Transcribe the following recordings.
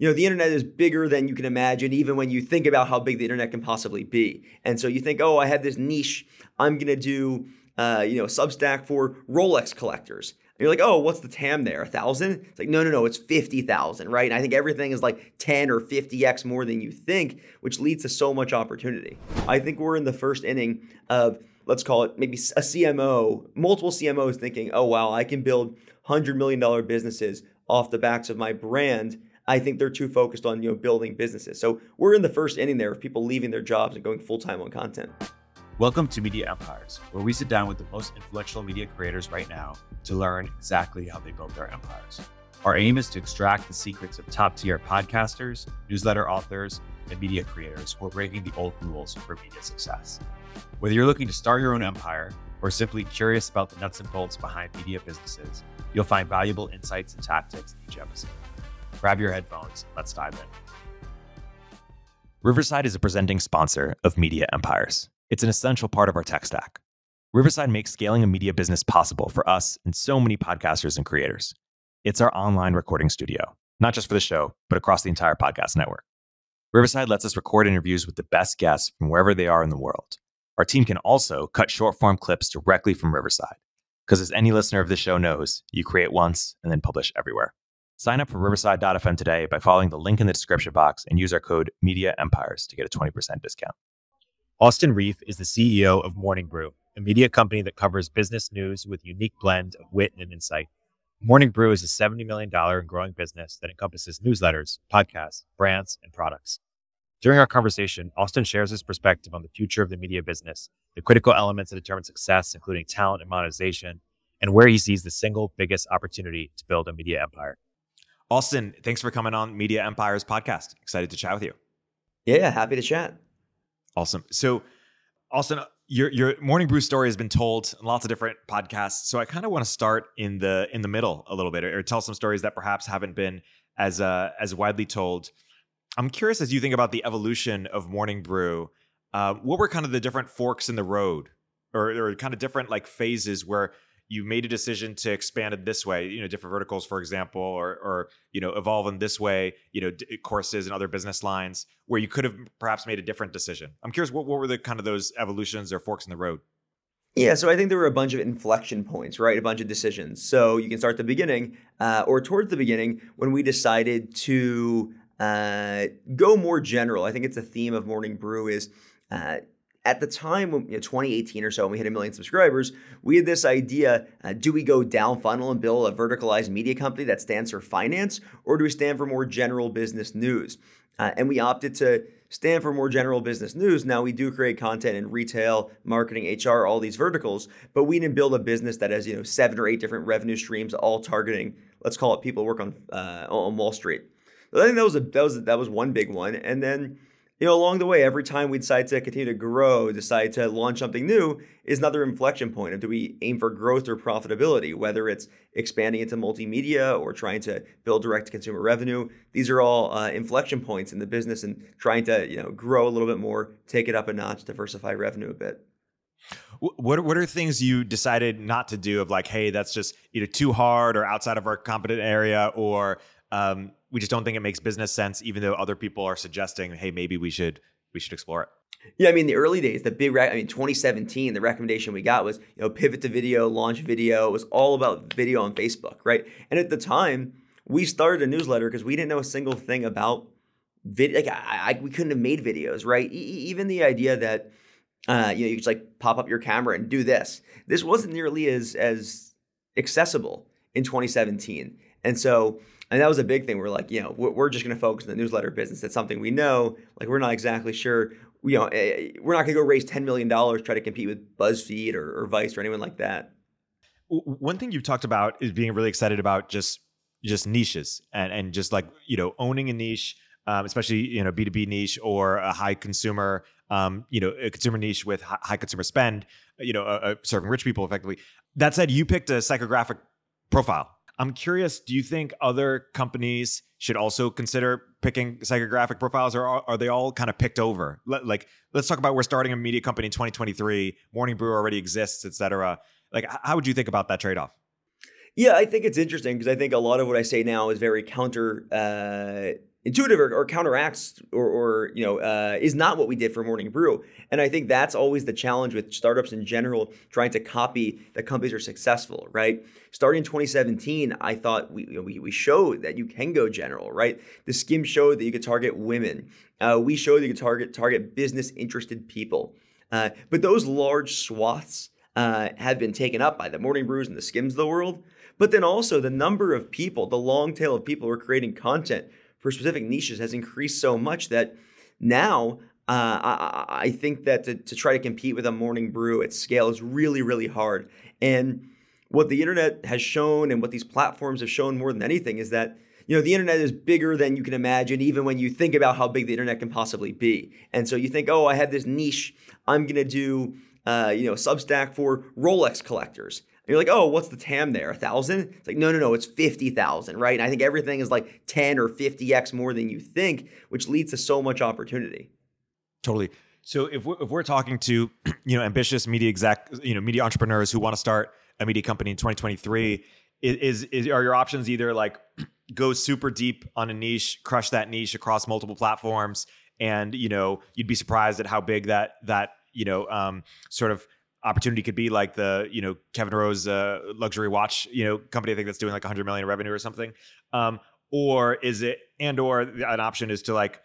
You know, the internet is bigger than you can imagine, even when you think about how big the internet can possibly be. And so you think, oh, I have this niche. I'm going to do, uh, you know, Substack for Rolex collectors. And you're like, oh, what's the TAM there? A thousand? It's like, no, no, no, it's 50,000, right? And I think everything is like 10 or 50x more than you think, which leads to so much opportunity. I think we're in the first inning of, let's call it maybe a CMO, multiple CMOs thinking, oh, wow, I can build $100 million businesses off the backs of my brand. I think they're too focused on you know building businesses. So we're in the first inning there of people leaving their jobs and going full time on content. Welcome to Media Empires, where we sit down with the most influential media creators right now to learn exactly how they built their empires. Our aim is to extract the secrets of top tier podcasters, newsletter authors, and media creators who are breaking the old rules for media success. Whether you're looking to start your own empire or simply curious about the nuts and bolts behind media businesses, you'll find valuable insights and tactics in each episode. Grab your headphones, let's dive in. Riverside is a presenting sponsor of Media Empires. It's an essential part of our tech stack. Riverside makes scaling a media business possible for us and so many podcasters and creators. It's our online recording studio, not just for the show, but across the entire podcast network. Riverside lets us record interviews with the best guests from wherever they are in the world. Our team can also cut short form clips directly from Riverside. Because as any listener of this show knows, you create once and then publish everywhere. Sign up for Riverside.fm today by following the link in the description box and use our code Media Empires to get a 20% discount. Austin Rief is the CEO of Morning Brew, a media company that covers business news with unique blend of wit and insight. Morning Brew is a $70 million and growing business that encompasses newsletters, podcasts, brands, and products. During our conversation, Austin shares his perspective on the future of the media business, the critical elements that determine success, including talent and monetization, and where he sees the single biggest opportunity to build a media empire. Austin, thanks for coming on Media Empires podcast. Excited to chat with you. Yeah, happy to chat. Awesome. So, Austin, your your morning brew story has been told in lots of different podcasts. So I kind of want to start in the in the middle a little bit, or, tell some stories that perhaps haven't been as uh, as widely told. I'm curious as you think about the evolution of morning brew. Uh, what were kind of the different forks in the road, or, or kind of different like phases where you made a decision to expand it this way, you know, different verticals, for example, or or you know, evolve in this way, you know, d- courses and other business lines where you could have perhaps made a different decision. I'm curious, what, what were the kind of those evolutions or forks in the road? Yeah, so I think there were a bunch of inflection points, right? A bunch of decisions. So you can start at the beginning, uh, or towards the beginning, when we decided to uh, go more general. I think it's a theme of Morning Brew is uh, at the time, you know, 2018 or so, when we hit a million subscribers, we had this idea: uh, do we go down funnel and build a verticalized media company that stands for finance, or do we stand for more general business news? Uh, and we opted to stand for more general business news. Now we do create content in retail, marketing, HR, all these verticals, but we didn't build a business that has you know seven or eight different revenue streams, all targeting. Let's call it people work on uh, on Wall Street. So I think that was a that was that was one big one, and then you know, along the way, every time we decide to continue to grow, decide to launch something new, is another inflection point of do we aim for growth or profitability, whether it's expanding into multimedia or trying to build direct to consumer revenue. These are all uh, inflection points in the business and trying to, you know, grow a little bit more, take it up a notch, diversify revenue a bit. What what are things you decided not to do? Of like, hey, that's just either too hard or outside of our competent area, or um, we just don't think it makes business sense, even though other people are suggesting, hey, maybe we should we should explore it. Yeah, I mean, the early days, the big, I mean, 2017, the recommendation we got was, you know, pivot to video, launch video. It was all about video on Facebook, right? And at the time, we started a newsletter because we didn't know a single thing about video. Like, I, I, we couldn't have made videos, right? E- even the idea that, uh, you know, you just like pop up your camera and do this. This wasn't nearly as as accessible in 2017, and so and that was a big thing. We're like, you know, we're just going to focus on the newsletter business. That's something we know. Like, we're not exactly sure. You know, eh, eh, we're not going to go raise ten million dollars try to compete with BuzzFeed or, or Vice or anyone like that. One thing you've talked about is being really excited about just just niches and and just like you know owning a niche um, especially you know B two B niche or a high consumer, um, you know, a consumer niche with high consumer spend, you know, uh, serving rich people effectively. That said, you picked a psychographic profile. I'm curious, do you think other companies should also consider picking psychographic profiles or are, are they all kind of picked over? Like, let's talk about we're starting a media company in 2023, Morning Brew already exists, et cetera. Like, how would you think about that trade off? Yeah, I think it's interesting because I think a lot of what I say now is very counter uh, intuitive or, or counteracts or, or, you know uh, is not what we did for morning brew. And i think that's always the challenge with startups in general trying to copy that companies are successful right? Starting in 2017 i thought we, we, we showed that you can go general right? The Skimm showed that you could target women. Uh, we showed that you could target target business interested people. Uh, but those large swaths uh, have been taken up by the morning brews and the Skimms of the world but then also the number of people the long tail of people who are creating content for specific niches has increased so much that now uh, I, I, think that to, to, try to compete with a morning brew at scale is really, really hard. And what the internet has shown and what these platforms have shown more than anything is that you know the internet is bigger than you can imagine even when you think about how big the internet can possibly be. And so you think oh i have this niche. I'm going to do uh, you know substack for rolex collectors you're like, oh, what's the TAM there? A thousand? It's like, no, no, no, it's 50,000, right? And I think everything is like 10 or 50x more than you think, which leads to so much opportunity. Totally. So if we're, if we're talking to, you know, ambitious media exec, you know, media entrepreneurs who want to start a media company in 2023, is, is are your options either like go super deep on a niche, crush that niche across multiple platforms, and you know, you'd be surprised at how big that that you know um, sort of opportunity could be like the you know Kevin Rose uh, luxury watch you know company I think that's doing like 100 million revenue or something um, or is it and or an option is to like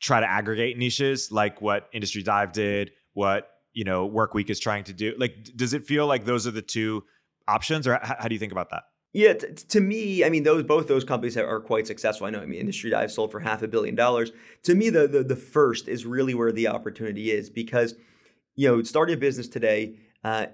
try to aggregate niches like what industry dive did what you know work week is trying to do like does it feel like those are the two options or how, how do you think about that yeah, t- to me, I mean, those both those companies are quite successful. I know. I mean, Industry Dive sold for half a billion dollars. To me, the, the the first is really where the opportunity is because you know, starting a business today, uh,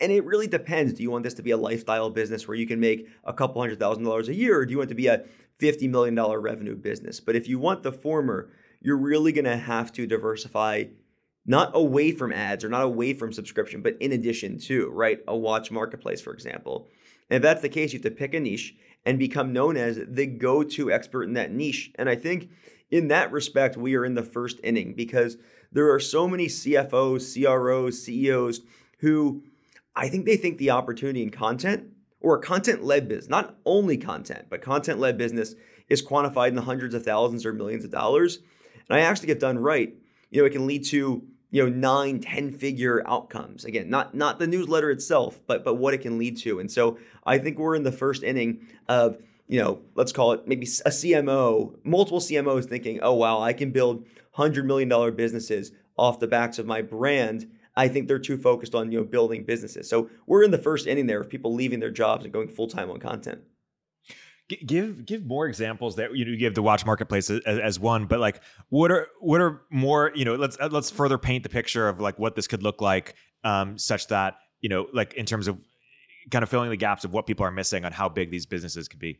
and it really depends. Do you want this to be a lifestyle business where you can make a couple hundred thousand dollars a year, or do you want to be a $50 million revenue business? But if you want the former, you're really going to have to diversify not away from ads or not away from subscription, but in addition to, right? A watch marketplace, for example. And if that's the case, you have to pick a niche and become known as the go to expert in that niche. And I think in that respect, we are in the first inning because there are so many CFOs, CROs, CEOs who I think they think the opportunity in content or a content led business, not only content, but content led business is quantified in the hundreds of thousands or millions of dollars. And I actually get done right, you know, it can lead to you know nine ten figure outcomes. Again not not the newsletter itself but but what it can lead to. And so i think we're in the first inning of you know let's call it maybe a cmo multiple cmos thinking oh wow i can build hundred million dollar businesses off the backs of my brand. I think they're too focused on you know building businesses. So we're in the first inning there of people leaving their jobs and going full time on content. Give give more examples that you give the watch marketplace as, as, one, but like what are what are more you know let's let's further paint the picture of like what this could look like, um, such that you know like in terms of kind of filling the gaps of what people are missing on how big these businesses could be.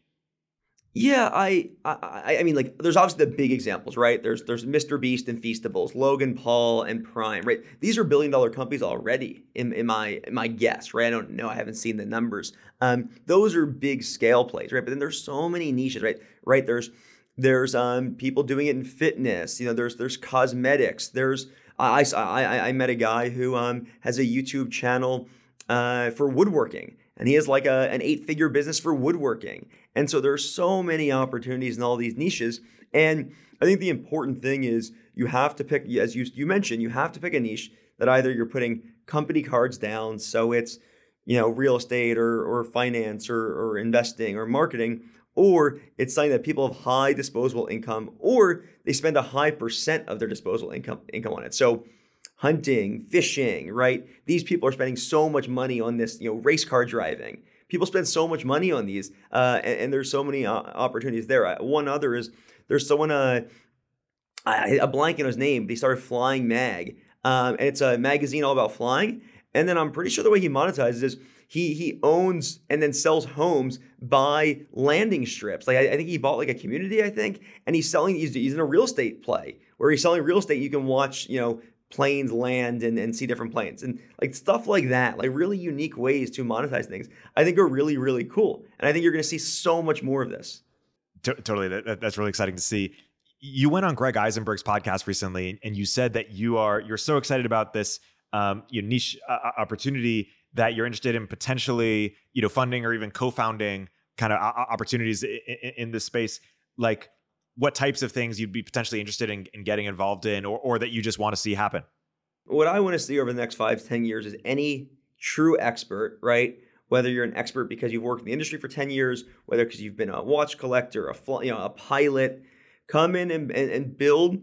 Yeah, I, I, I mean, like, there's obviously the big examples, right? There's, there's Mr. Beast and Feastables, Logan Paul and Prime, right? These are billion dollar companies already, in, in my, in my guess, right? I don't know, I haven't seen the numbers. Um, those are big scale plays, right? But then there's so many niches, right? Right? There's, there's um people doing it in fitness. You know, there's, there's cosmetics. There's, I, I, I met a guy who um has a YouTube channel uh, for woodworking and he has like a, an eight figure business for woodworking. And so there are so many opportunities in all these niches. And I think the important thing is you have to pick, as you, you mentioned, you have to pick a niche that either you're putting company cards down, so it's you know real estate or, or finance or, or investing or marketing, or it's something that people have high disposable income, or they spend a high percent of their disposable income income on it. So hunting, fishing, right? These people are spending so much money on this, you know, race car driving. People spend so much money on these, uh, and, and, there's so many uh, opportunities there. One other is there's someone, uh, blank in his name, they started Flying Mag, um, and it's a magazine all about flying. And then I'm pretty sure the way he monetizes is He he owns and then sells homes by landing strips. Like I, I think he bought like a community, I think, and he's selling. He's, he's in a real estate play where he's selling real estate. You can watch, you know, planes land and, and see different planes and like stuff like that like really unique ways to monetize things i think are really really cool. And i think you're going to see so much more of this. T- totally that, that's really exciting to see. You went on Greg Isenberg's podcast recently and you said that you are you're so excited about this um, you know, niche uh, opportunity that you're interested in potentially you know funding or even co-founding kind of opportunities in, in this space. Like what types of things you'd be potentially interested in, in getting involved in or, or that you just want to see happen? What I want to see over the next five 10 years is any true expert, right? Whether you're an expert because you've worked in the industry for 10 years, whether because you've been a watch collector, a you know, a pilot, come in and, and, and build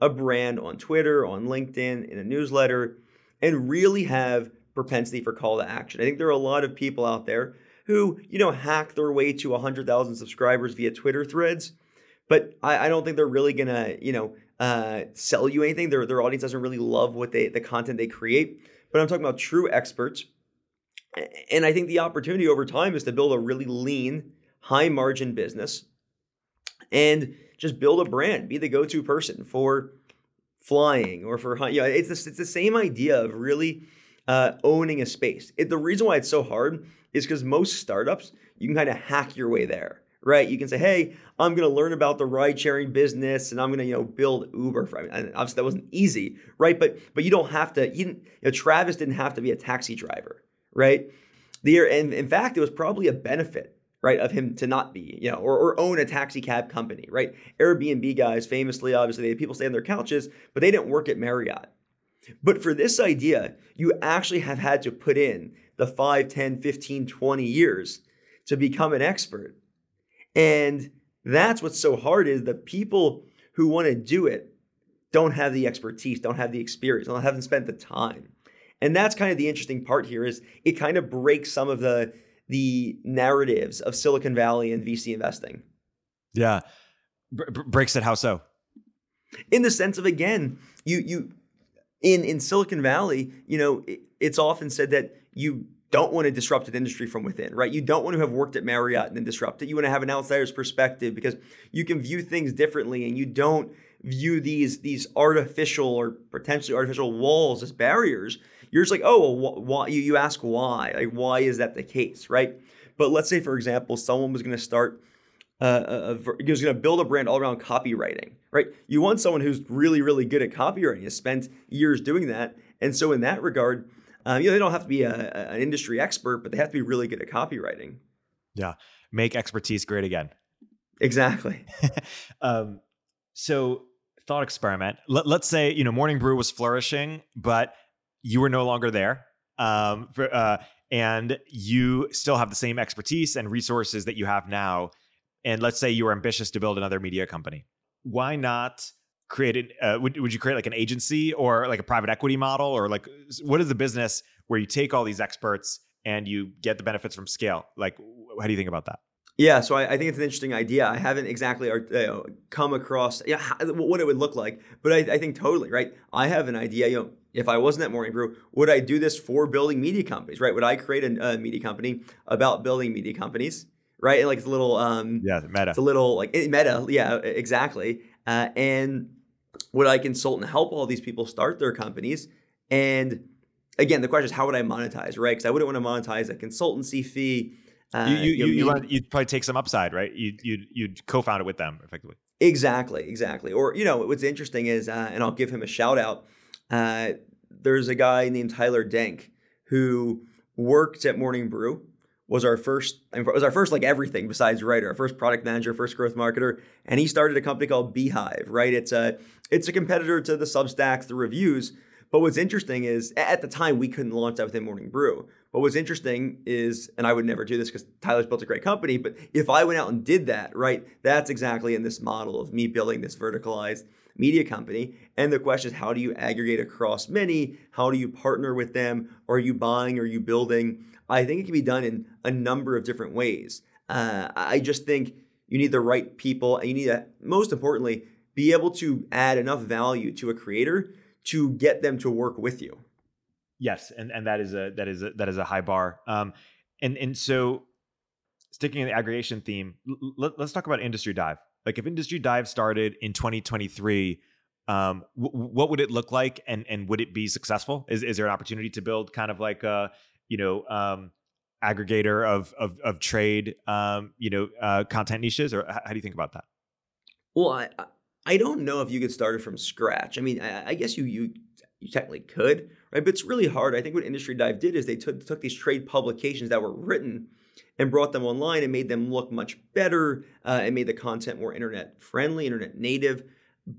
a brand on Twitter, on LinkedIn, in a newsletter, and really have propensity for call to action. I think there are a lot of people out there who, you know, hack their way to 100,000 subscribers via Twitter threads but I, I don't think they're really gonna, you know, uh, sell you anything. Their their audience doesn't really love what they the content they create. But I'm talking about true experts, and I think the opportunity over time is to build a really lean, high margin business, and just build a brand, be the go to person for flying or for you know, it's the, it's the same idea of really uh, owning a space. It, the reason why it's so hard is because most startups you can kind of hack your way there right? You can say, hey, I'm going to learn about the ride sharing business and I'm going to, you know, build Uber. For, I mean, obviously that wasn't easy, right? But but you don't have to. He didn't. You know, Travis didn't have to be a taxi driver, right? The and in fact, it was probably a benefit. Right, of him to not be, you know, or, or own a taxi cab company, right? Airbnb guys famously, obviously, they had people stay on their couches, but they didn't work at Marriott. But for this idea, you actually have had to put in the 5, 10, 15, 20 years to become an expert and that's what's so hard is the people who want to do it don't have the expertise, don't have the experience, don't haven't spent the time. And that's kind of the interesting part here is it kind of breaks some of the the narratives of Silicon Valley and VC investing. Yeah. Breaks it how so? In the sense of again, you you in in Silicon Valley, you know, it, it's often said that you don't want to disrupt an industry from within, right? You don't want to have worked at Marriott and then disrupt it. You want to have an outsider's perspective because you can view things differently and you don't view these these artificial or potentially artificial walls as barriers. You're just like, oh, well, why? You, you ask why? Like, why is that the case, right? But let's say, for example, someone was going to start, uh, a, a, was going to build a brand all around copywriting, right? You want someone who's really, really good at copywriting, has spent years doing that, and so in that regard, um, you know, they don't have to be a, a, an industry expert, but they have to be really good at copywriting. Yeah, make expertise great again. Exactly. um, so, thought experiment. Let, us say you know Morning Brew was flourishing, but you were no longer there, um, for, uh, and you still have the same expertise and resources that you have now. And let's say you were ambitious to build another media company. Why not? Create uh, would, would you create like an agency or like a private equity model or like what is the business where you take all these experts and you get the benefits from scale like how do you think about that yeah, so I, I, think it's an interesting idea. I haven't exactly uh, come across yeah, what it would look like, but I, I, think totally right. I have an idea. You know, if I wasn't at Morning Brew, would I do this for building media companies? Right? Would I create a, a media company about building media companies? Right? And like it's a little um, yeah, meta. It's a little like meta. Yeah, exactly. Uh, and would I consult and help all these people start their companies? And again, the question is, how would I monetize, right? Because I wouldn't want to monetize a consultancy fee. Uh, you, you, you, would probably take some upside, right? You'd, you'd, you'd co-found it with them effectively. Exactly, exactly. Or, you know, what's interesting is, uh, and I'll give him a shout out. Uh, there's a guy named Tyler Denk who worked at Morning Brew was our first was our first like everything besides writer, our first product manager, first growth marketer, and he started a company called beehiiv. Right, it's a it's a competitor to the Substacks, the Revues. But what's interesting is at the time we couldn't launch that within Morning Brew. But what's interesting is, and I would never do this because Tyler's built a great company, but if I went out and did that, right, that's exactly in this model of me building this verticalized media company. And the question is, how do you aggregate across many? How do you partner with them? Are you buying? Are you building? I think it can be done in a number of different ways. Uh, I just think you need the right people, and you need to, most importantly, be able to add enough value to a creator to get them to work with you. Yes, and and that is a that is a, that is a high bar. Um, and and so sticking in the aggregation theme, l- let's talk about industry dive. Like if industry dive started in 2023, um, w- what would it look like, and and would it be successful? Is is there an opportunity to build kind of like a you know um, aggregator of of, of trade um, you know uh, content niches, or how do you think about that? Well, I I don't know if you could start it from scratch. I mean, I, I guess you you you technically could, right? But it's really hard. I think what Industry Dive did is they took took these trade publications that were written and brought them online and made them look much better uh, and made the content more internet friendly, internet native.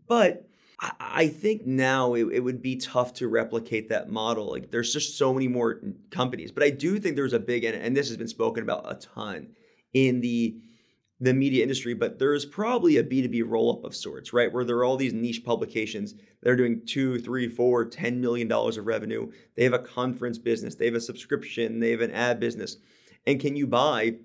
But I think now it, it, would be tough to replicate that model. Like there's just so many more companies. But I do think there's a big and, and this has been spoken about a ton in the the media industry, but there's probably a B2B roll-up of sorts, right? Where there are all these niche publications that are doing two, three, four, ten million dollars of revenue. They have a conference business, they have a subscription, they have an ad business. And can you buy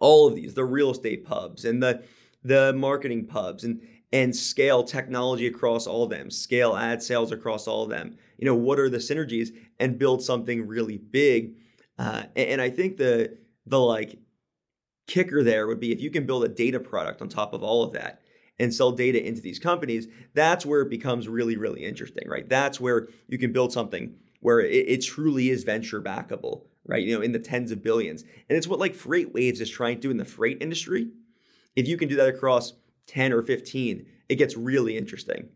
all of these, the real estate pubs and the the marketing pubs and and scale technology across all of them, scale ad sales across all of them. You know, what are the synergies and build something really big? Uh, and, I think the the like kicker there would be if you can build a data product on top of all of that and sell data into these companies, that's where it becomes really, really interesting, right? That's where you can build something where it, it truly is venture backable, right? You know, in the tens of billions. And it's what like Freight Waves is trying to do in the freight industry. If you can do that across 10 or 15, it gets really interesting.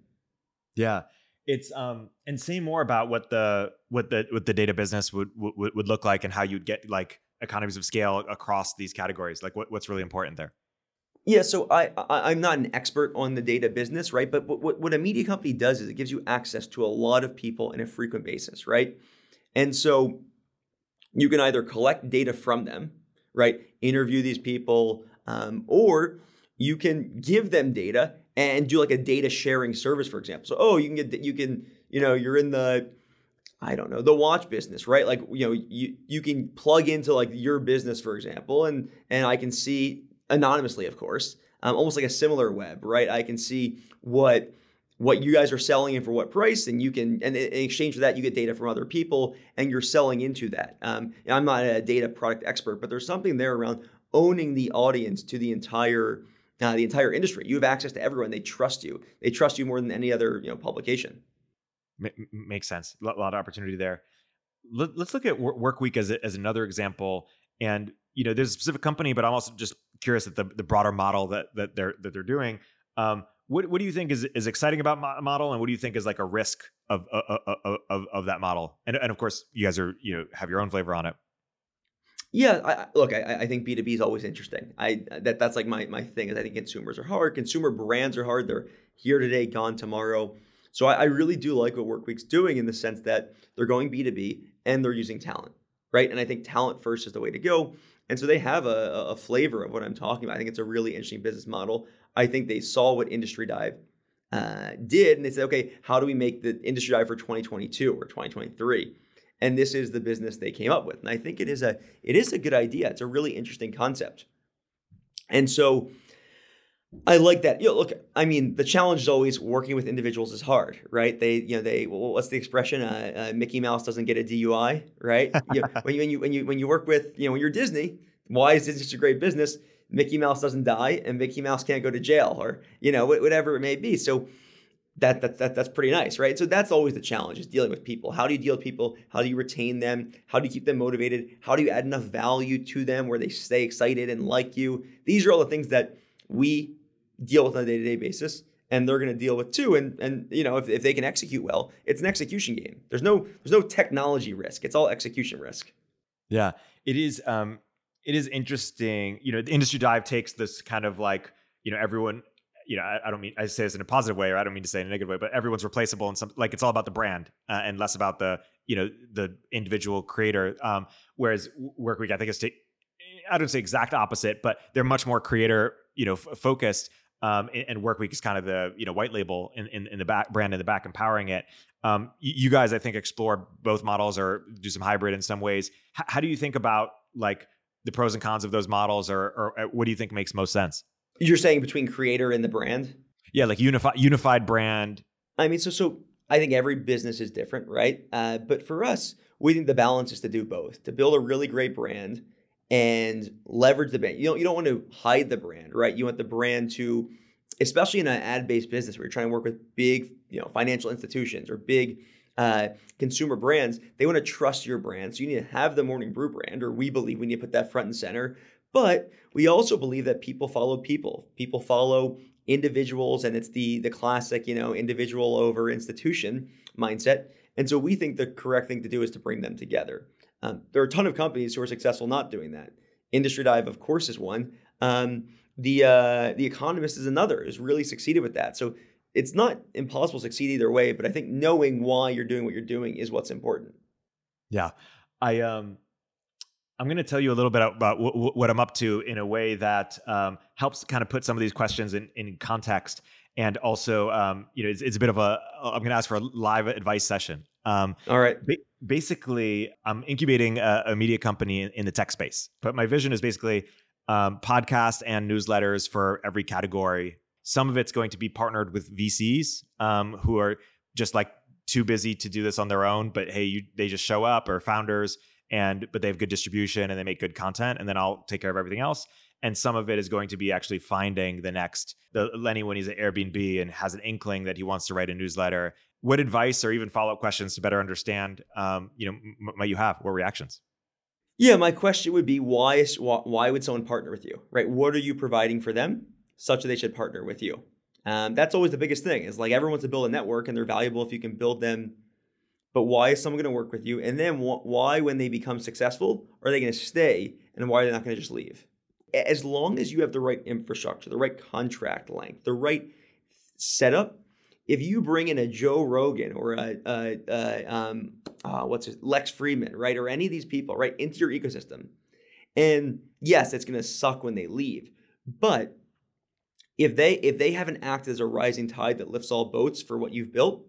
Yeah. It's um and say more about what the what the what the data business would would, would look like and how you'd get like economies of scale across these categories. Like what, what's really important there? Yeah, so I, I am not an expert on the data business, right? But what what a media company does is it gives you access to a lot of people in a frequent basis, right? And so you can either collect data from them, right? Interview these people, um, or you can give them data and do like a data sharing service, for example. So, oh, you can get you can you know you're in the I don't know the watch business, right? Like you know you you can plug into like your business, for example, and and I can see anonymously, of course, um, almost like a similar web, right? I can see what what you guys are selling and for what price and you can and in exchange for that you get data from other people and you're selling into that um, i'm not a data product expert but there's something there around owning the audience to the entire uh, the entire industry. You have access to everyone. They trust you. They trust you more than any other you know publication. M- makes sense. A lot of opportunity there. Let, us look at Workweek as a, as another example. And you know, there's a specific company, but I'm also just curious at the, the broader model that that they're that they're doing. Um, what what do you think is is exciting about mo- model, and what do you think is like a risk of of of, of that model? And and of course, you guys are you know have your own flavor on it. Yeah, I, look, I, I think B two B is always interesting. I that that's like my my thing is I think consumers are hard. Consumer brands are hard. They're here today, gone tomorrow. So I, I really do like what Workweek's doing in the sense that they're going B two B and they're using talent, right? And I think talent first is the way to go. And so they have a, a flavor of what I'm talking about. I think it's a really interesting business model. I think they saw what Industry Dive uh, did, and they said, okay, how do we make the Industry Dive for 2022 or 2023? And this is the business they came up with. And I think it is a it is a good idea. It's a really interesting concept. And so I like that. You know, look, I mean, the challenge is always working with individuals is hard, right? They, you know, they. Well, what's the expression? Uh, uh, Mickey Mouse doesn't get a DUI, right? you know, when you when you when you when you work with, you know, when you're Disney, why is this such a great business? Mickey Mouse doesn't die, and Mickey Mouse can't go to jail, or you know, whatever it may be. So that, that, that that's pretty nice, right? So that's always the challenge is dealing with people. How do you deal with people? How do you retain them? How do you keep them motivated? How do you add enough value to them where they stay excited and like you? These are all the things that we deal with on a day-to-day basis and they're going to deal with too and and you know if, if they can execute well it's an execution game there's no there's no technology risk it's all execution risk yeah it is um it is interesting you know the industry dive takes this kind of like you know everyone you know, I, I, don't mean I say this in a positive way, or I don't mean to say in a negative way, but everyone's replaceable, and some like it's all about the brand uh, and less about the you know the individual creator. Um, whereas Workweek, I think is to, I don't say exact opposite, but they're much more creator, you know, f- focused. Um, and, Workweek is kind of the you know white label in, in, in the back brand in the back, empowering it. Um, you, guys, I think, explore both models or do some hybrid in some ways. H- how do you think about like the pros and cons of those models, or, or uh, what do you think makes most sense? You're saying between creator and the brand? Yeah, like unified unified brand. I mean, so so I think every business is different, right? Uh, but for us, we think the balance is to do both to build a really great brand and leverage the brand. You don't, you don't want to hide the brand, right? You want the brand to, especially in an ad based business where you're trying to work with big you know, financial institutions or big uh, consumer brands, they want to trust your brand. So you need to have the Morning Brew brand, or we believe we need to put that front and center. But we also believe that people follow people. People follow individuals, and it's the the classic, you know, individual over institution mindset. And so we think the correct thing to do is to bring them together. Um, there are a ton of companies who are successful not doing that. Industry Dive, of course, is one. Um, the uh, the Economist is another. Has really succeeded with that. So it's not impossible to succeed either way. But I think knowing why you're doing what you're doing is what's important. Yeah, I um, I'm going to tell you a little bit about what I'm up to in a way that um, helps kind of put some of these questions in, in context. And also, um, you know, it's, it's, a bit of a, I'm going to ask for a live advice session. Um, All right. Ba- basically, I'm incubating a, a media company in, in, the tech space, but my vision is basically um, podcast and newsletters for every category. Some of it's going to be partnered with VCs um, who are just like too busy to do this on their own, but hey, you, they just show up or founders and but they have good distribution and they make good content and then I'll take care of everything else. And some of it is going to be actually finding the next the Lenny when he's at Airbnb and has an inkling that he wants to write a newsletter. What advice or even follow up questions to better understand, um, you know, m- might you have? What reactions? Yeah, my question would be why is why would someone partner with you, right? What are you providing for them such that they should partner with you? Um, that's always the biggest thing. Is like everyone wants to build a network, and they're valuable if you can build them but why is someone going to work with you? And then wh- why, when they become successful, are they going to stay? And why are they not going to just leave? As long as you have the right infrastructure, the right contract length, the right setup, if you bring in a Joe Rogan or a, a, a um, uh, what's his, Lex Fridman, right, or any of these people, right, into your ecosystem, and yes, it's going to suck when they leave, but if they if they haven't acted as a rising tide that lifts all boats for what you've built,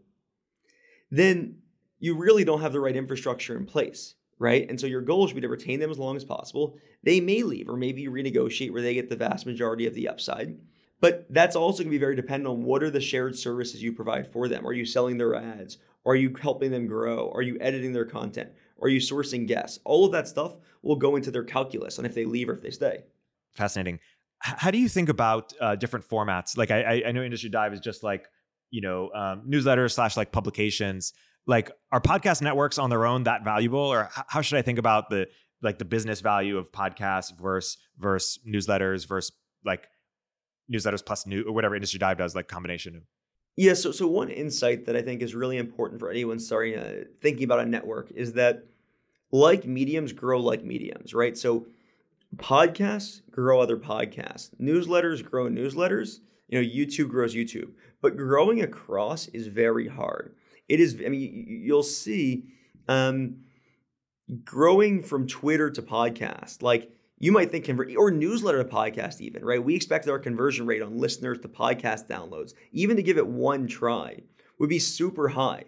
then you really don't have the right infrastructure in place, right? And so your goal should be to retain them as long as possible. They may leave or maybe renegotiate where they get the vast majority of the upside. But that's also going to be very dependent on what are the shared services you provide for them. Are you selling their ads? Are you helping them grow? Are you editing their content? Are you sourcing guests? All of that stuff will go into their calculus on if they leave or if they stay. Fascinating. How do you think about uh, different formats? Like I, I know Industry Dive is just like you know um, newsletters slash like publications like are podcast networks on their own that valuable? Or how should i think about the like the business value of podcasts versus versus newsletters versus like newsletters plus new or whatever industry dive does like combination of? yeah so so one insight that i think is really important for anyone starting uh, thinking about a network is that like mediums grow like mediums right? So podcasts grow other podcasts. Newsletters grow newsletters. You know youtube grows youtube. But growing across is very hard it is, I mean, you'll see um, growing from Twitter to podcast, like you might think convert or newsletter to podcast even right? We expect our conversion rate on listeners to podcast downloads even to give it one try would be super high.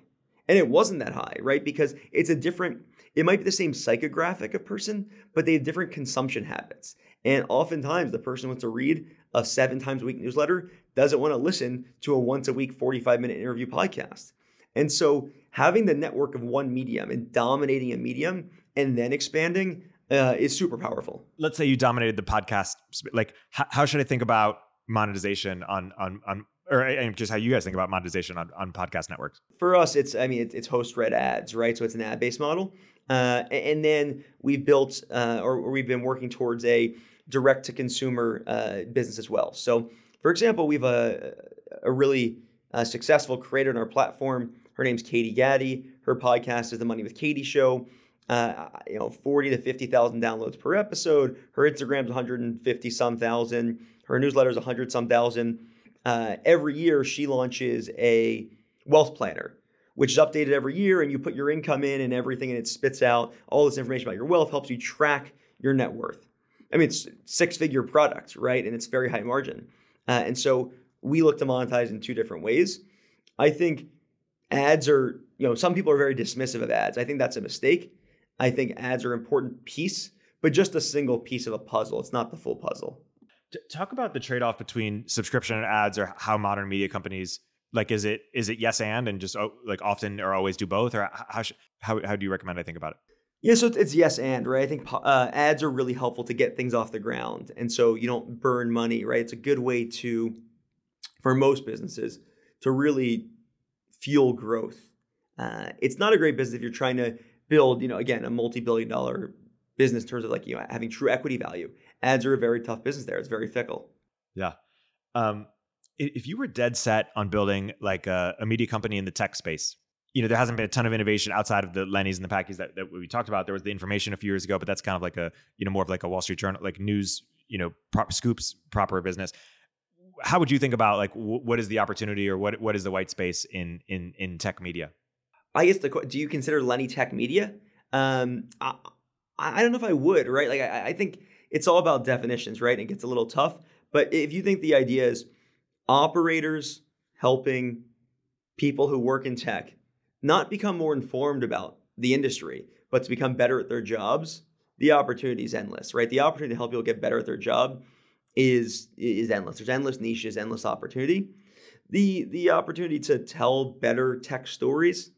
And it wasn't that high right? Because it's a different it might be the same psychographic of person but they have different consumption habits. And oftentimes the person wants to read a seven times a week newsletter doesn't want to listen to a once a week 45 minute interview podcast and so having the network of one medium and dominating a medium and then expanding uh, is super powerful. Let's say you dominated the podcast. Like, how, how should I think about monetization on on on or just how you guys think about monetization on, on podcast networks? For us, it's I mean it's, it's host read ads, right? So it's an ad based model, uh, and then we've built uh, or, we've been working towards a direct to consumer uh, business as well. So, for example, we've a a really uh, successful creator on our platform her name's Katie Gatti. Her podcast is the Money with Katie Show. Uh, you know, 40 to 50,000 downloads per episode. Her Instagram's 150 some thousand. Her newsletter's 100 some thousand. Uh, every year, she launches a wealth planner, which is updated every year, and you put your income in and everything, and it spits out all this information about your wealth, helps you track your net worth. I mean, it's six figure product, right? And it's very high margin. Uh, and so we look to monetize in two different ways. I think ads are, you know, some people are very dismissive of ads. I think that's a mistake. I think ads are an important piece, but just a single piece of a puzzle. It's not the full puzzle. Talk about the trade off between subscription and ads or how modern media companies Like, is it is it yes and and just oh, like often or always do both, or how sh- how how do you recommend I think about it? Yeah, so it's yes and right. I think uh, ads are really helpful to get things off the ground, and so you don't burn money, right? It's a good way to, for most businesses, to really fuel growth. Uh, it's not a great business if you're trying to build, you know, again, a multi-billion-dollar business in terms of like you know having true equity value. Ads are a very tough business there. It's very fickle. Yeah. Um, if you were dead set on building like a, a media company in the tech space, you know, there hasn't been a ton of innovation outside of the Lenny's and the Packies that, that we talked about. There was the information a few years ago, but that's kind of like a, you know, more of like a Wall Street Journal, like news, you know, prop, scoops, proper business. How would you think about like w- what is the opportunity or what what is the white space in in in tech media? I guess the do you consider Lenny tech media? Um, I, I don't know if I would, right? Like I, I think it's all about definitions, right? And it gets a little tough. But if you think the idea is operators helping people who work in tech not become more informed about the industry, but to become better at their jobs, the opportunity is endless, right? The opportunity to help people get better at their job is is endless. There's endless niches, endless opportunity. The the opportunity to tell better tech stories,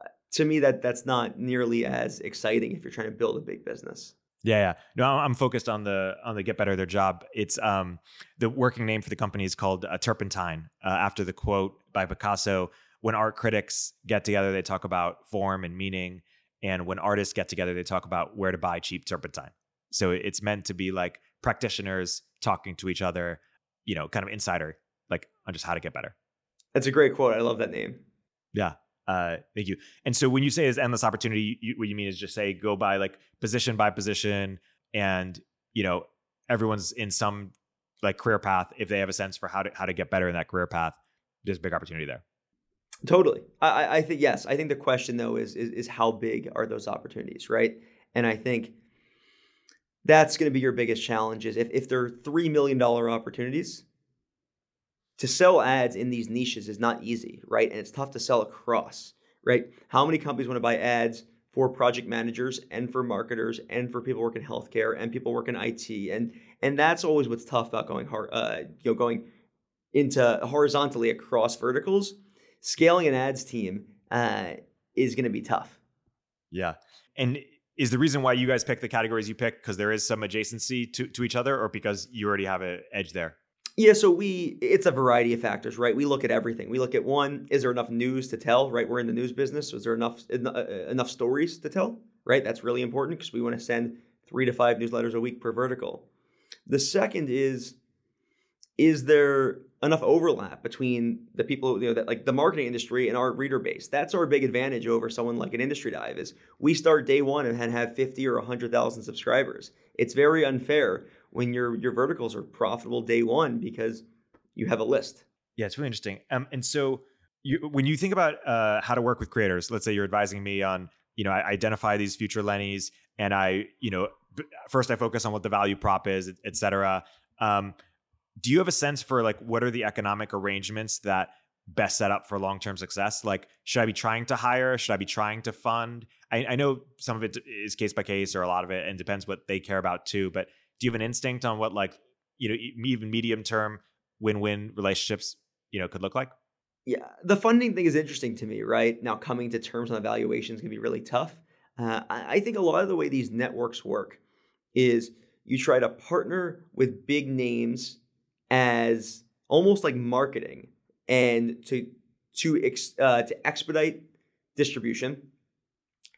uh, to me, that that's not nearly as exciting if you're trying to build a big business. Yeah, yeah. No, I'm focused on the on the get better their job. It's um the working name for the company is called uh, Turpentine uh, after the quote by Picasso when art critics get together, they talk about form and meaning. And when artists get together, they talk about where to buy cheap turpentine. So it's meant to be like practitioners talking to each other, you know, kind of insider, like on just how to get better. That's a great quote. I love that name. Yeah. Uh, thank you. And so when you say is endless opportunity, you, what you mean is just say go by like position by position, and you know everyone's in some like career path. If they have a sense for how to how to get better in that career path, there's a big opportunity there. Totally. I, I think yes. I think the question though is, is is how big are those opportunities, right? And I think that's going to be your biggest challenge. Is if if they're three million dollar opportunities, to sell ads in these niches is not easy, right? And it's tough to sell across, right? How many companies want to buy ads for project managers and for marketers and for people working healthcare and people working IT and and that's always what's tough about going hard, uh, you know, going into horizontally across verticals scaling an ads team uh, is going to be tough. Yeah. And is the reason why you guys pick the categories you pick because there is some adjacency to, to each other or because you already have an edge there? Yeah, so we it's a variety of factors, right? We look at everything. We look at one, is there enough news to tell, right? We're in the news business, so is there enough uh, enough stories to tell, right? That's really important because we want to send 3 to 5 newsletters a week per vertical. The second is is there enough overlap between the people you know that like the marketing industry and our reader base? That's our big advantage over someone like an industry dive is we start day one and have 50 or 100000 subscribers. It's very unfair when your your verticals are profitable day one because you have a list. Yeah it's really interesting. Um, and so you, when you think about uh, how to work with creators let's say you're advising me on you know i identify these future lennies and i you know first i focus on what the value prop is et cetera. Um, do you have a sense for like what are the economic arrangements that best set up for long-term success? Like should i be trying to hire? Should i be trying to fund? I, I, know some of it is case by case or a lot of it and depends what they care about too but do you have an instinct on what like you know even medium term win-win relationships you know could look like? Yeah the funding thing is interesting to me right? Now coming to terms on evaluations can be really tough. Uh, I, I think a lot of the way these networks work is you try to partner with big names as almost like marketing and to to ex, uh, to expedite distribution.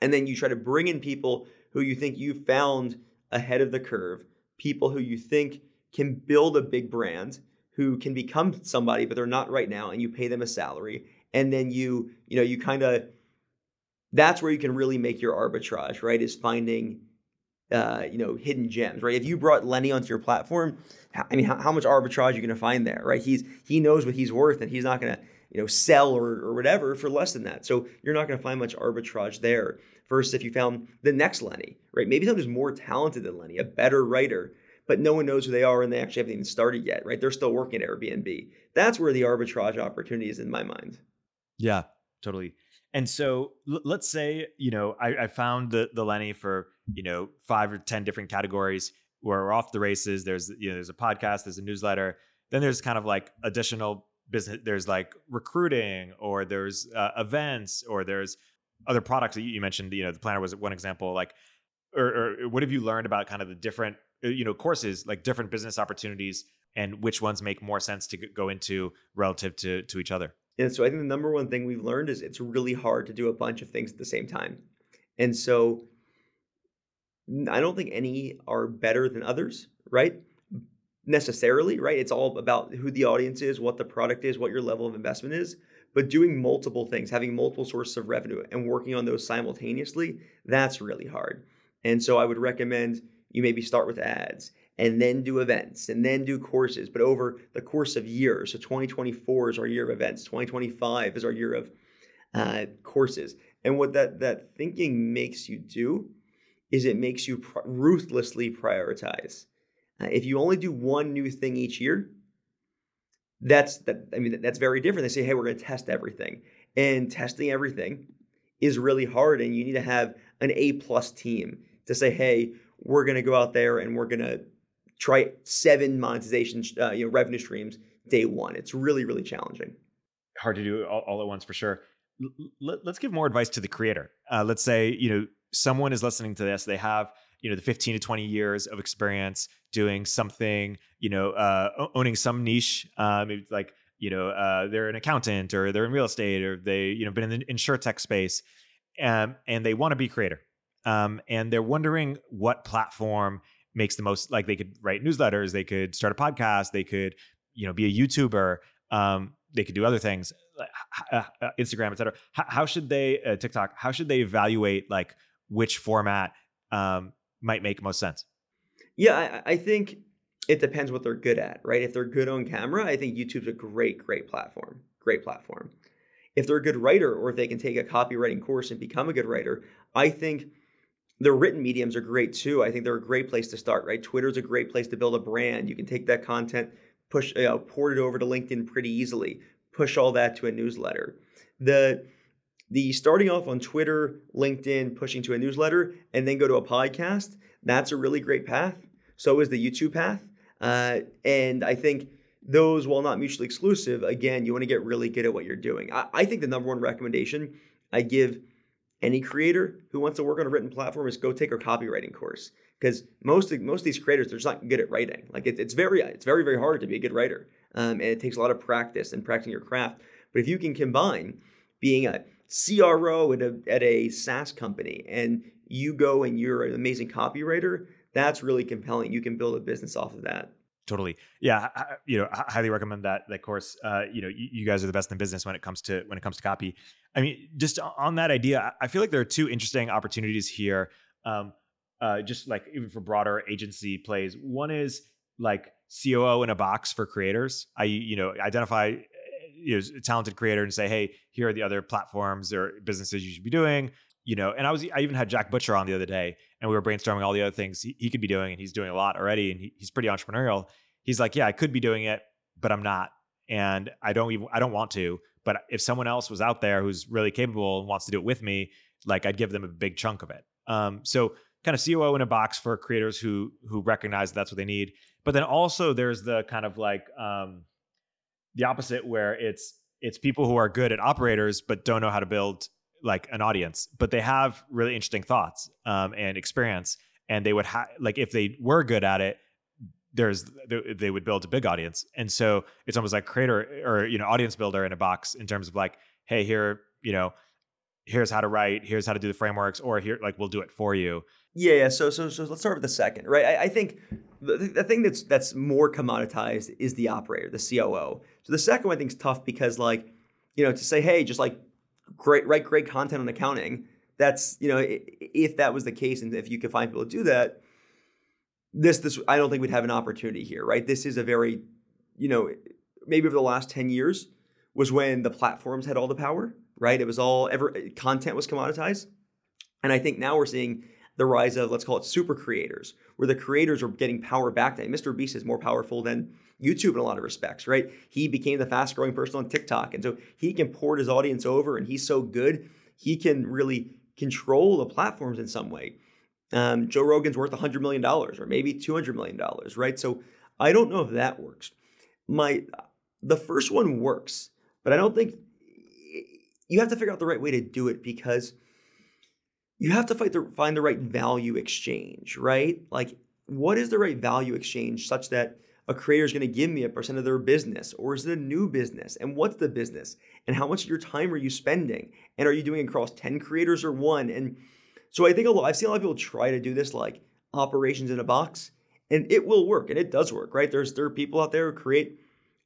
And then you try to bring in people who you think you found ahead of the curve people who you think can build a big brand who can become somebody but they're not right now and you pay them a salary. And then you you know you kind of that's where you can really make your arbitrage right is finding uh, you know, hidden gems, right? If you brought Lenny onto your platform, I mean, how, how much arbitrage are you going to find there, right? He's he knows what he's worth, and he's not going to you know sell or, or whatever for less than that. So you're not going to find much arbitrage there. Versus if you found the next Lenny, right? Maybe someone who's more talented than Lenny, a better writer, but no one knows who they are and they actually haven't even started yet, right? They're still working at Airbnb. That's where the arbitrage opportunity is in my mind. Yeah, totally. And so l- let's say, you know, I, I, found the the Lenny for, you know, five or 10 different categories where we're off the races. There's, you know, there's a podcast, there's a newsletter. Then there's kind of like additional business there's like recruiting or there's uh, events or there's other products that you, mentioned you know the planner was one example like or, or what have you learned about kind of the different uh, you know courses like different business opportunities and which ones make more sense to go into relative to to each other and so i think the number one thing we've learned is it's really hard to do a bunch of things at the same time and so i don't think any are better than others right necessarily right it's all about who the audience is what the product is what your level of investment is but doing multiple things having multiple sources of revenue and working on those simultaneously that's really hard and so i would recommend you maybe start with ads and then do events and then do courses, but over the course of years. So 2024 is our year of events, 2025 is our year of uh, courses. And what that, that thinking makes you do is it makes you pr- ruthlessly prioritize. Uh, if you only do one new thing each year, that's that. I mean, that's very different. They say, "Hey, we're going to test everything," and testing everything is really hard. And you need to have an A plus team to say, "Hey, we're going to go out there and we're going to try seven monetization, uh, you know, revenue streams day one. It's really, really challenging. Hard to do all, all at once for sure. L- let's give more advice to the creator. Uh, let's say you know someone is listening to this. They have you know the 15 to 20 years of experience doing something. You know, uh, owning some niche. Uh, like you know uh, they're an accountant or they're in real estate or they you know been in the insure tech space, um, and they want to be creator um, and they're wondering what platform makes the most like they could write newsletters they could start a podcast they could you know be a youtuber um, they could do other things uh, instagram etc how, how, should they uh, tiktok how should they evaluate like which format um, might make most sense yeah I, I think it depends what they're good at right if they're good on camera i think youtube's a great great platform great platform if they're a good writer or if they can take a copywriting course and become a good writer i think the written mediums are great too. I think they're a great place to start, right? Twitter's a great place to build a brand. You can take that content, push, you know, port it over to LinkedIn pretty easily, push all that to a newsletter. The the starting off on Twitter, LinkedIn, pushing to a newsletter, and then go to a podcast, that's a really great path. So is the YouTube path. Uh, and I think those, while not mutually exclusive, again, you want to get really good at what you're doing. I, I think the number one recommendation I give any creator who wants to work on a written platform is go take a copywriting course because most of, most of these creators they're just not good at writing. Like it, it's very it's very very hard to be a good writer, um, and it takes a lot of practice and practicing your craft. But if you can combine being a CRO at a at a SaaS company and you go and you're an amazing copywriter, that's really compelling. You can build a business off of that. Totally. Yeah I, you know I highly recommend that that course. Uh, you know you, you, guys are the best in business when it comes to when it comes to copy. I mean just on that idea i feel like there are two interesting opportunities here um, uh, just like even for broader agency plays. One is like coo in a box for creators i you know identify you know, a talented creator and say hey here are the other platforms or businesses you should be doing you know and i was i even had jack butcher on the other day and we were brainstorming all the other things he, he could be doing and he's doing a lot already and he, he's pretty entrepreneurial. He's like yeah i could be doing it but i'm not and i don't even i don't want to but if someone else was out there who's really capable and wants to do it with me like i'd give them a big chunk of it. Um, so kind of coo in a box for creators who who recognize that that's what they need but then also there's the kind of like um, the opposite where it's it's people who are good at operators but don't know how to build like an audience, but they have really interesting thoughts um, and experience, and they would have like if they were good at it, there's they would build a big audience, and so it's almost like creator or you know audience builder in a box in terms of like, hey, here you know, here's how to write, here's how to do the frameworks, or here like we'll do it for you. Yeah, yeah. So so so let's start with the second, right? I, I think the, the thing that's that's more commoditized is the operator, the COO. So the second one I think is tough because like you know to say hey just like great write great content on accounting that's you know if that was the case and if you could find people to do that this this i don't think we'd have an opportunity here right this is a very you know maybe over the last 10 years was when the platforms had all the power right it was all ever content was commoditized and i think now we're seeing the rise of let's call it super creators where the creators are getting power back to mr beast is more powerful than YouTube in a lot of respects, right? He became the fast growing person on TikTok. And so he can port his audience over and he's so good, he can really control the platforms in some way. Um, Joe Rogan's worth $100 million or maybe $200 million, right? So I don't know if that works. My, the first one works, but I don't think you have to figure out the right way to do it because you have to the, find the right value exchange, right? Like, what is the right value exchange such that a creator is going to give me a percent of their business or is it a new business? And what's the business? And how much of your time are you spending? And are you doing across 10 creators or one? And so i think a lot i've seen a lot of people try to do this like operations in a box and it will work and it does work right? There's there are people out there who create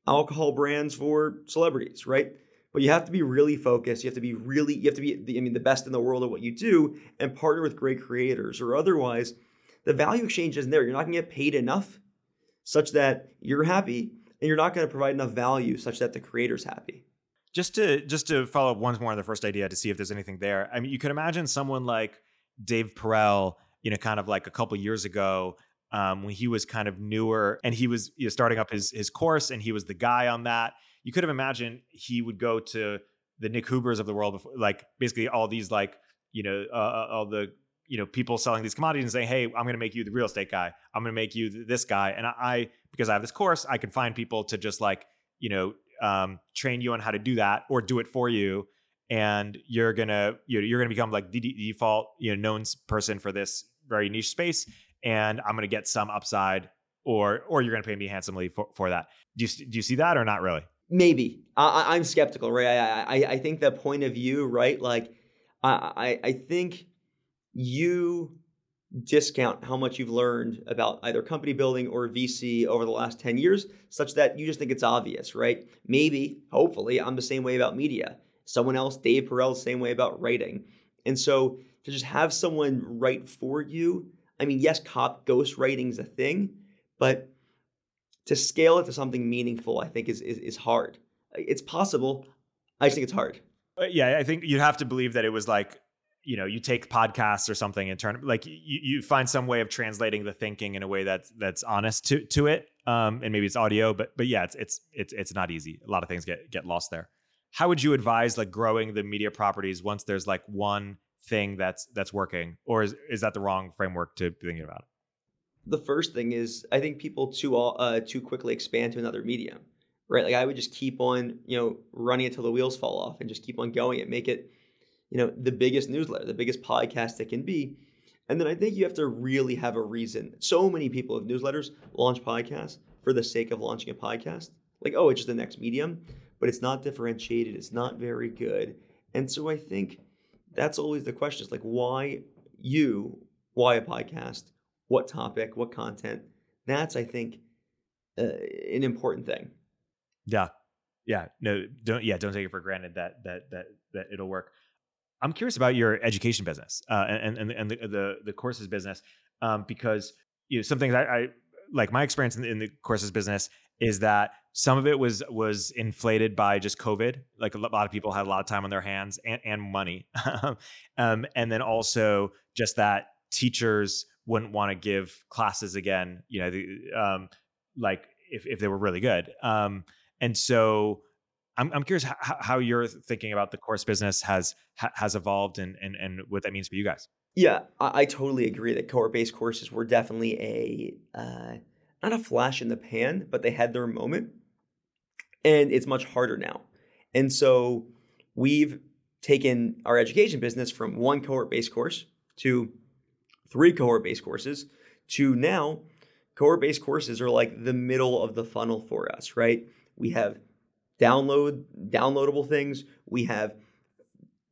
alcohol brands for celebrities right but you have to be really focused you have to be really you have to be the, i mean the best in the world at what you do and partner with great creators or otherwise the value exchange isn't there you're not going to get paid enough such that you're happy and you're not going to provide enough value such that the creator's happy. Just to just to follow up once more on the first idea to see if there's anything there. I mean, you could imagine someone like Dave Perell, you know, kind of like a couple years ago, um, when he was kind of newer and he was you know, starting up his his course and he was the guy on that. You could have imagined he would go to the Nick Hubers of the world, before, like basically all these like you know uh, uh all the you know people selling these commodities and saying hey i'm going to make you the real estate guy. I'm going to make you this guy. And I, because i have this course i can find people to just like you know um, train you on how to do that or do it for you. And you're gonna you're gonna become like the default you know known person for this very niche space. And i'm gonna get some upside or or you're gonna pay me handsomely for, for that. Do you do you see that or not really maybe I, i'm skeptical right I, I i think that point of view right like i i, think you discount how much you've learned about either company building or VC over the last 10 years, such that you just think it's obvious, right? Maybe, hopefully, I'm the same way about media. Someone else, Dave Perell, the same way about writing. And so to just have someone write for you, I mean, yes, cop ghost writing is a thing, but to scale it to something meaningful, I think is, is, is hard. It's possible. I just think it's hard. Uh, yeah, I think you'd have to believe that it was like you know you take podcasts or something and turn like you, you find some way of translating the thinking in a way that's that's honest to to it um and maybe it's audio but but yeah it's it's it's it's not easy a lot of things get get lost there how would you advise like growing the media properties once there's like one thing that's that's working or is is that the wrong framework to be thinking about the first thing is i think people too uh too quickly expand to another medium right like i would just keep on you know running it till the wheels fall off and just keep on going and make it you know, the biggest newsletter, the biggest podcast it can be. And then I think you have to really have a reason. So many people have newsletters launch podcasts for the sake of launching a podcast. Like, oh, it's just the next medium, but it's not differentiated. It's not very good. And so I think that's always the question is like, why you? Why a podcast? What topic? What content? That's, I think, uh, an important thing. Yeah. Yeah. No, don't, yeah, don't take it for granted that, that, that, that it'll work. I'm curious about your education business uh, and and and the the, the courses business um, because you know some things I, I like my experience in the, in the, courses business is that some of it was was inflated by just COVID. Like a lot of people had a lot of time on their hands and, and money, um, and then also just that teachers wouldn't want to give classes again. You know, the, um, like if if they were really good, um, and so I'm, I'm curious how, how you're thinking about the course business has has evolved and, and and what that means for you guys. Yeah, I, I totally agree that cohort based courses were definitely a uh, not a flash in the pan, but they had their moment, and it's much harder now. And so we've taken our education business from one cohort based course to three cohort based courses to now cohort based courses are like the middle of the funnel for us, right? We have download downloadable things. We have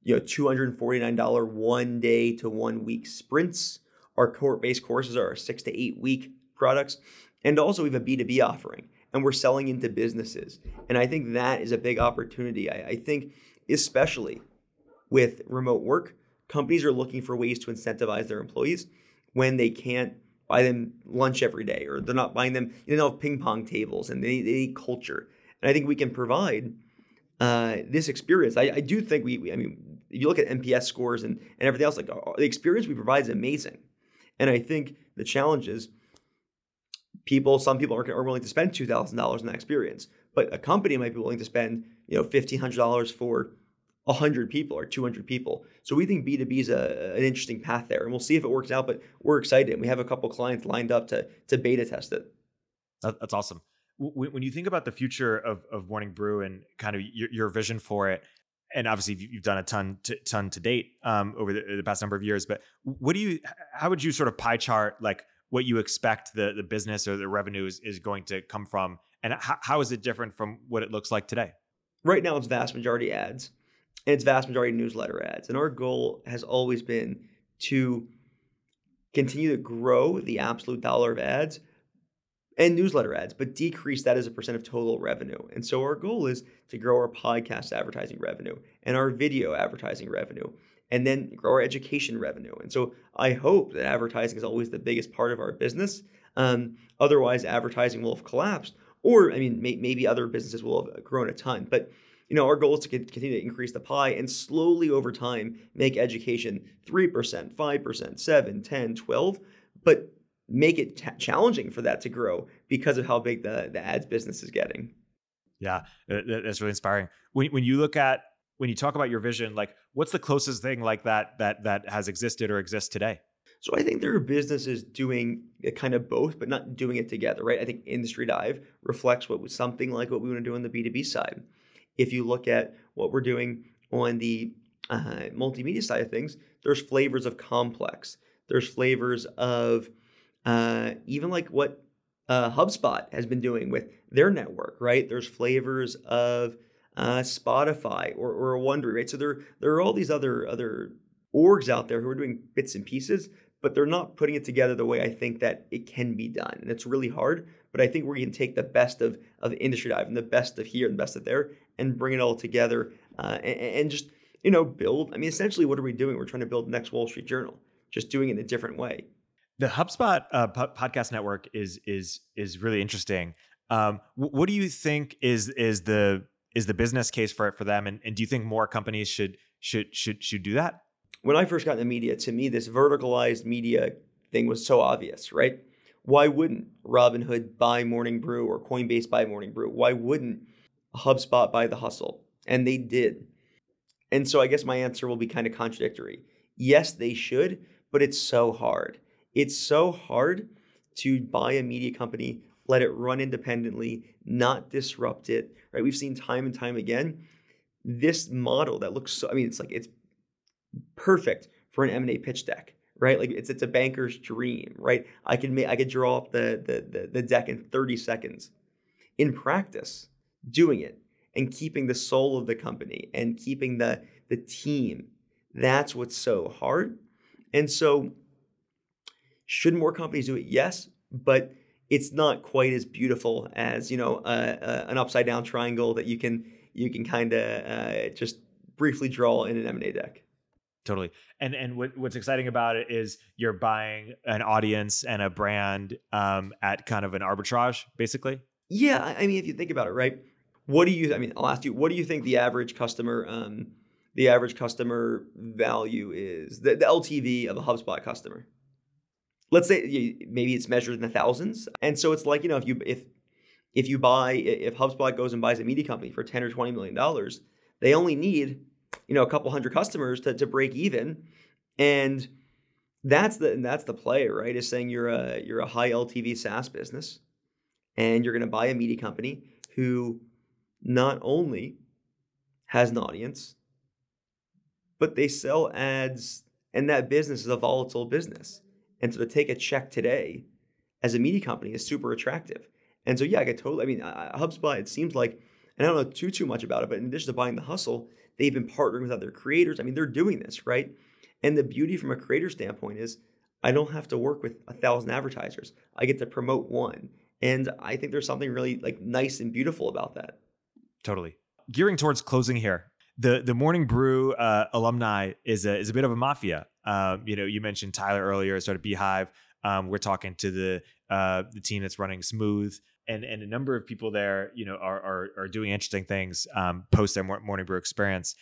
you know $249 one day to one week sprints. Our cohort-based courses are six to eight week products. And also we have a B2B offering and we're selling into businesses. And I think that is a big opportunity. I, I think especially with remote work, companies are looking for ways to incentivize their employees when they can't buy them lunch every day or they're not buying them, you know, ping pong tables and they, they need culture. And I think we can provide uh, this experience. I, I do think we, we, I mean, if you look at NPS scores and, and everything else, like uh, the experience we provide is amazing. And I think the challenge is people, some people are, are willing to spend $2,000 in that experience, but a company might be willing to spend, you know, $1,500 for 100 people or 200 people. So we think B2B is a, an interesting path there and we'll see if it works out, but we're excited. We have a couple clients lined up to, to beta test it. That's awesome when you think about the future of, of Morning Brew and kind of your, your vision for it, and obviously you've done a ton to, ton to date um, over the, the, past number of years. But what do you? How would you sort of pie chart like what you expect the the business or the revenue is, is going to come from, and how, how is it different from what it looks like today? Right now, it's vast majority ads, it's vast majority newsletter ads. And our goal has always been to continue to grow the absolute dollar of ads and newsletter ads, but decrease that as a percent of total revenue. And so our goal is to grow our podcast advertising revenue and our video advertising revenue, and then grow our education revenue. And so I hope that advertising is always the biggest part of our business. Um, otherwise, advertising will have collapsed, or I mean, may, maybe other businesses will have grown a ton. But you know, our goal is to continue to increase the pie and slowly over time make education 3%, 5%, 7, 10, 12, but make it t- challenging for that to grow because of how big the, the ads business is getting. Yeah, uh, that's really inspiring. When, when you look at when you talk about your vision, like what's the closest thing like that that that has existed or exists today? So I think there are businesses doing kind of both, but not doing it together, right? I think Industry Dive reflects what was something like what we want to do on the B2B side. If you look at what we're doing on the uh, multimedia side of things, there's flavors of complex. There's flavors of uh, even like what uh, HubSpot has been doing with their network, right? There's flavors of uh, Spotify or, or Wondery, right? So there, there are all these other other orgs out there who are doing bits and pieces, but they're not putting it together the way I think that it can be done. And it's really hard, but I think we can take the best of, of Industry Dive and the best of here and the best of there and bring it all together uh, and, and just, you know, build. I mean, essentially, what are we doing? We're trying to build the next Wall Street Journal, just doing it in a different way. The HubSpot uh, po- podcast network is is is really interesting. Um, what do you think is is the is the business case for it for them, and, and do you think more companies should should should should do that? When I first got in the media, to me, this verticalized media thing was so obvious, right? Why wouldn't Robinhood buy Morning Brew or Coinbase buy Morning Brew? Why wouldn't HubSpot buy The Hustle? And they did. And so I guess my answer will be kind of contradictory. Yes, they should, but it's so hard. It's so hard to buy a media company, let it run independently, not disrupt it, right? We've seen time and time again this model that looks so I mean it's like it's perfect for an M&A pitch deck, right? Like it's it's a banker's dream, right? I can make I could draw up the the the, the deck in 30 seconds. In practice, doing it and keeping the soul of the company and keeping the the team, that's what's so hard. And so should more companies do it? Yes, but it's not quite as beautiful as you know uh, uh, an upside down triangle that you can you can kind of uh, just briefly draw in an M&A deck. Totally. And and what, what's exciting about it is you're buying an audience and a brand um, at kind of an arbitrage, basically. Yeah, I mean, if you think about it, right? What do you? I mean, I'll ask you. What do you think the average customer, um, the average customer value is? The, the LTV of a HubSpot customer let's say maybe it's measured in the thousands. And so it's like, you know, if you if if you buy if HubSpot goes and buys a media company for 10 or 20 million dollars, they only need, you know, a couple hundred customers to, to break even. And that's the and that's the play, right? Is saying you're a you're a high LTV SaaS business and you're going to buy a media company who not only has an audience, but they sell ads and that business is a volatile business. And so to take a check today as a media company is super attractive. And so yeah, I get totally. I mean, HubSpot. It seems like, and I don't know too too much about it, but in addition to buying the hustle, they've been partnering with other creators. I mean, they're doing this right. And the beauty from a creator standpoint is, I don't have to work with a thousand advertisers. I get to promote one, and I think there's something really like nice and beautiful about that. Totally. Gearing towards closing here, the the Morning Brew uh, alumni is a is a bit of a mafia. Um, you know, you mentioned Tyler earlier, started Beehiiv. Um, we're talking to the uh, the team that's running Smooth, and and a number of people there, you know, are are, are doing interesting things um, post their Morning Brew experience.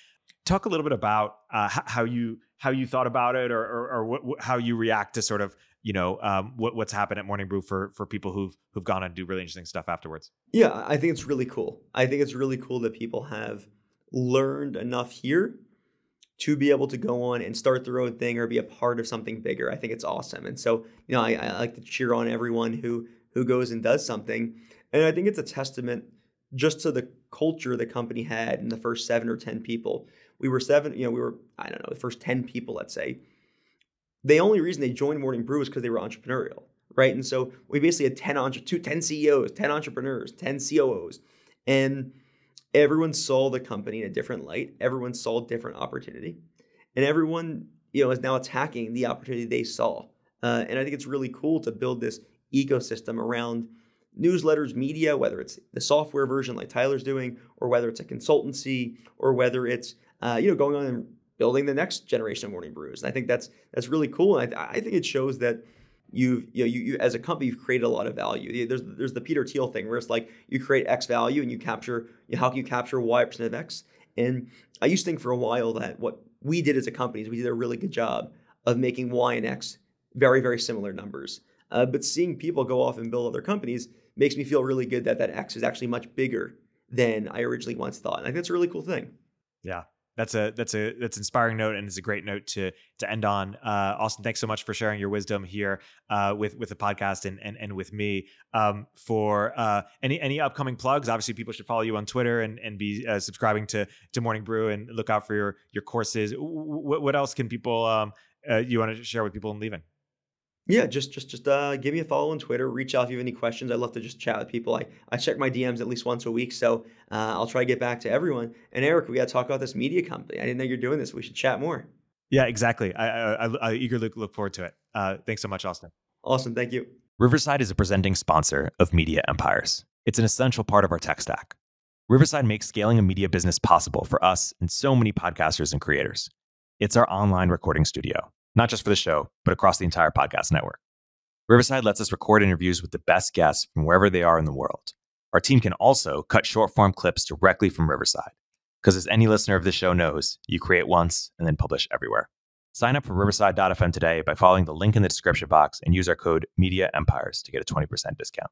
Talk a little bit about uh, how you how you thought about it, or or, or what, how you react to sort of you know um, what, what's happened at Morning Brew for for people who've who've gone and do really interesting stuff afterwards. Yeah, I think it's really cool. I think it's really cool that people have learned enough here to be able to go on and start their own thing or be a part of something bigger. I think it's awesome. And so, you know, I, I like to cheer on everyone who who goes and does something. And I think it's a testament just to the culture the company had in the first seven or 10 people. We were seven, you know, we were, I don't know, the first 10 people, let's say. The only reason they joined Morning Brew was because they were entrepreneurial, right? And so we basically had 10, entre- two, 10 CEOs, 10 entrepreneurs, 10 COOs. And everyone saw the company in a different light. Everyone saw different opportunity. And everyone, you know, is now attacking the opportunity they saw. Uh, and I think it's really cool to build this ecosystem around newsletters, media, whether it's the software version like Tyler's doing, or whether it's a consultancy, or whether it's uh, you know going on and building the next generation of morning brews. And I think that's that's really cool, and I, I think it shows that you've you know you, you, as a company you've created a lot of value. There's there's the Peter Thiel thing where it's like you create X value and you capture you know, how can you capture Y percent of X. And I used to think for a while that what we did as a company is we did a really good job of making Y and X very very similar numbers. Uh, but seeing people go off and build other companies makes me feel really good that that X is actually much bigger than I originally once thought. And I think that's a really cool thing. Yeah. That's a that's a that's inspiring note and it's a great note to to end on. Uh, Austin, thanks so much for sharing your wisdom here uh, with with the podcast and and, and with me. Um, for uh, any any upcoming plugs, obviously people should follow you on Twitter and and be uh, subscribing to to Morning Brew and look out for your your courses. What, what else can people um, uh, you want to share with people in leaving? Yeah, just just just uh, give me a follow on Twitter. Reach out if you have any questions. I'd love to just chat with people. I, I check my DMs at least once a week, so uh, I'll try to get back to everyone. And Eric, we got to talk about this media company. I didn't know you're doing this. We should chat more. Yeah, exactly. I, I, I eagerly look forward to it. Uh, thanks so much, Austin. Awesome. Thank you. Riverside is a presenting sponsor of Media Empires. It's an essential part of our tech stack. Riverside makes scaling a media business possible for us and so many podcasters and creators. It's our online recording studio not just for the show, but across the entire podcast network. Riverside lets us record interviews with the best guests from wherever they are in the world. Our team can also cut short form clips directly from Riverside. Because as any listener of this show knows, you create once and then publish everywhere. Sign up for Riverside.fm today by following the link in the description box and use our code Media Empires to get a 20% discount.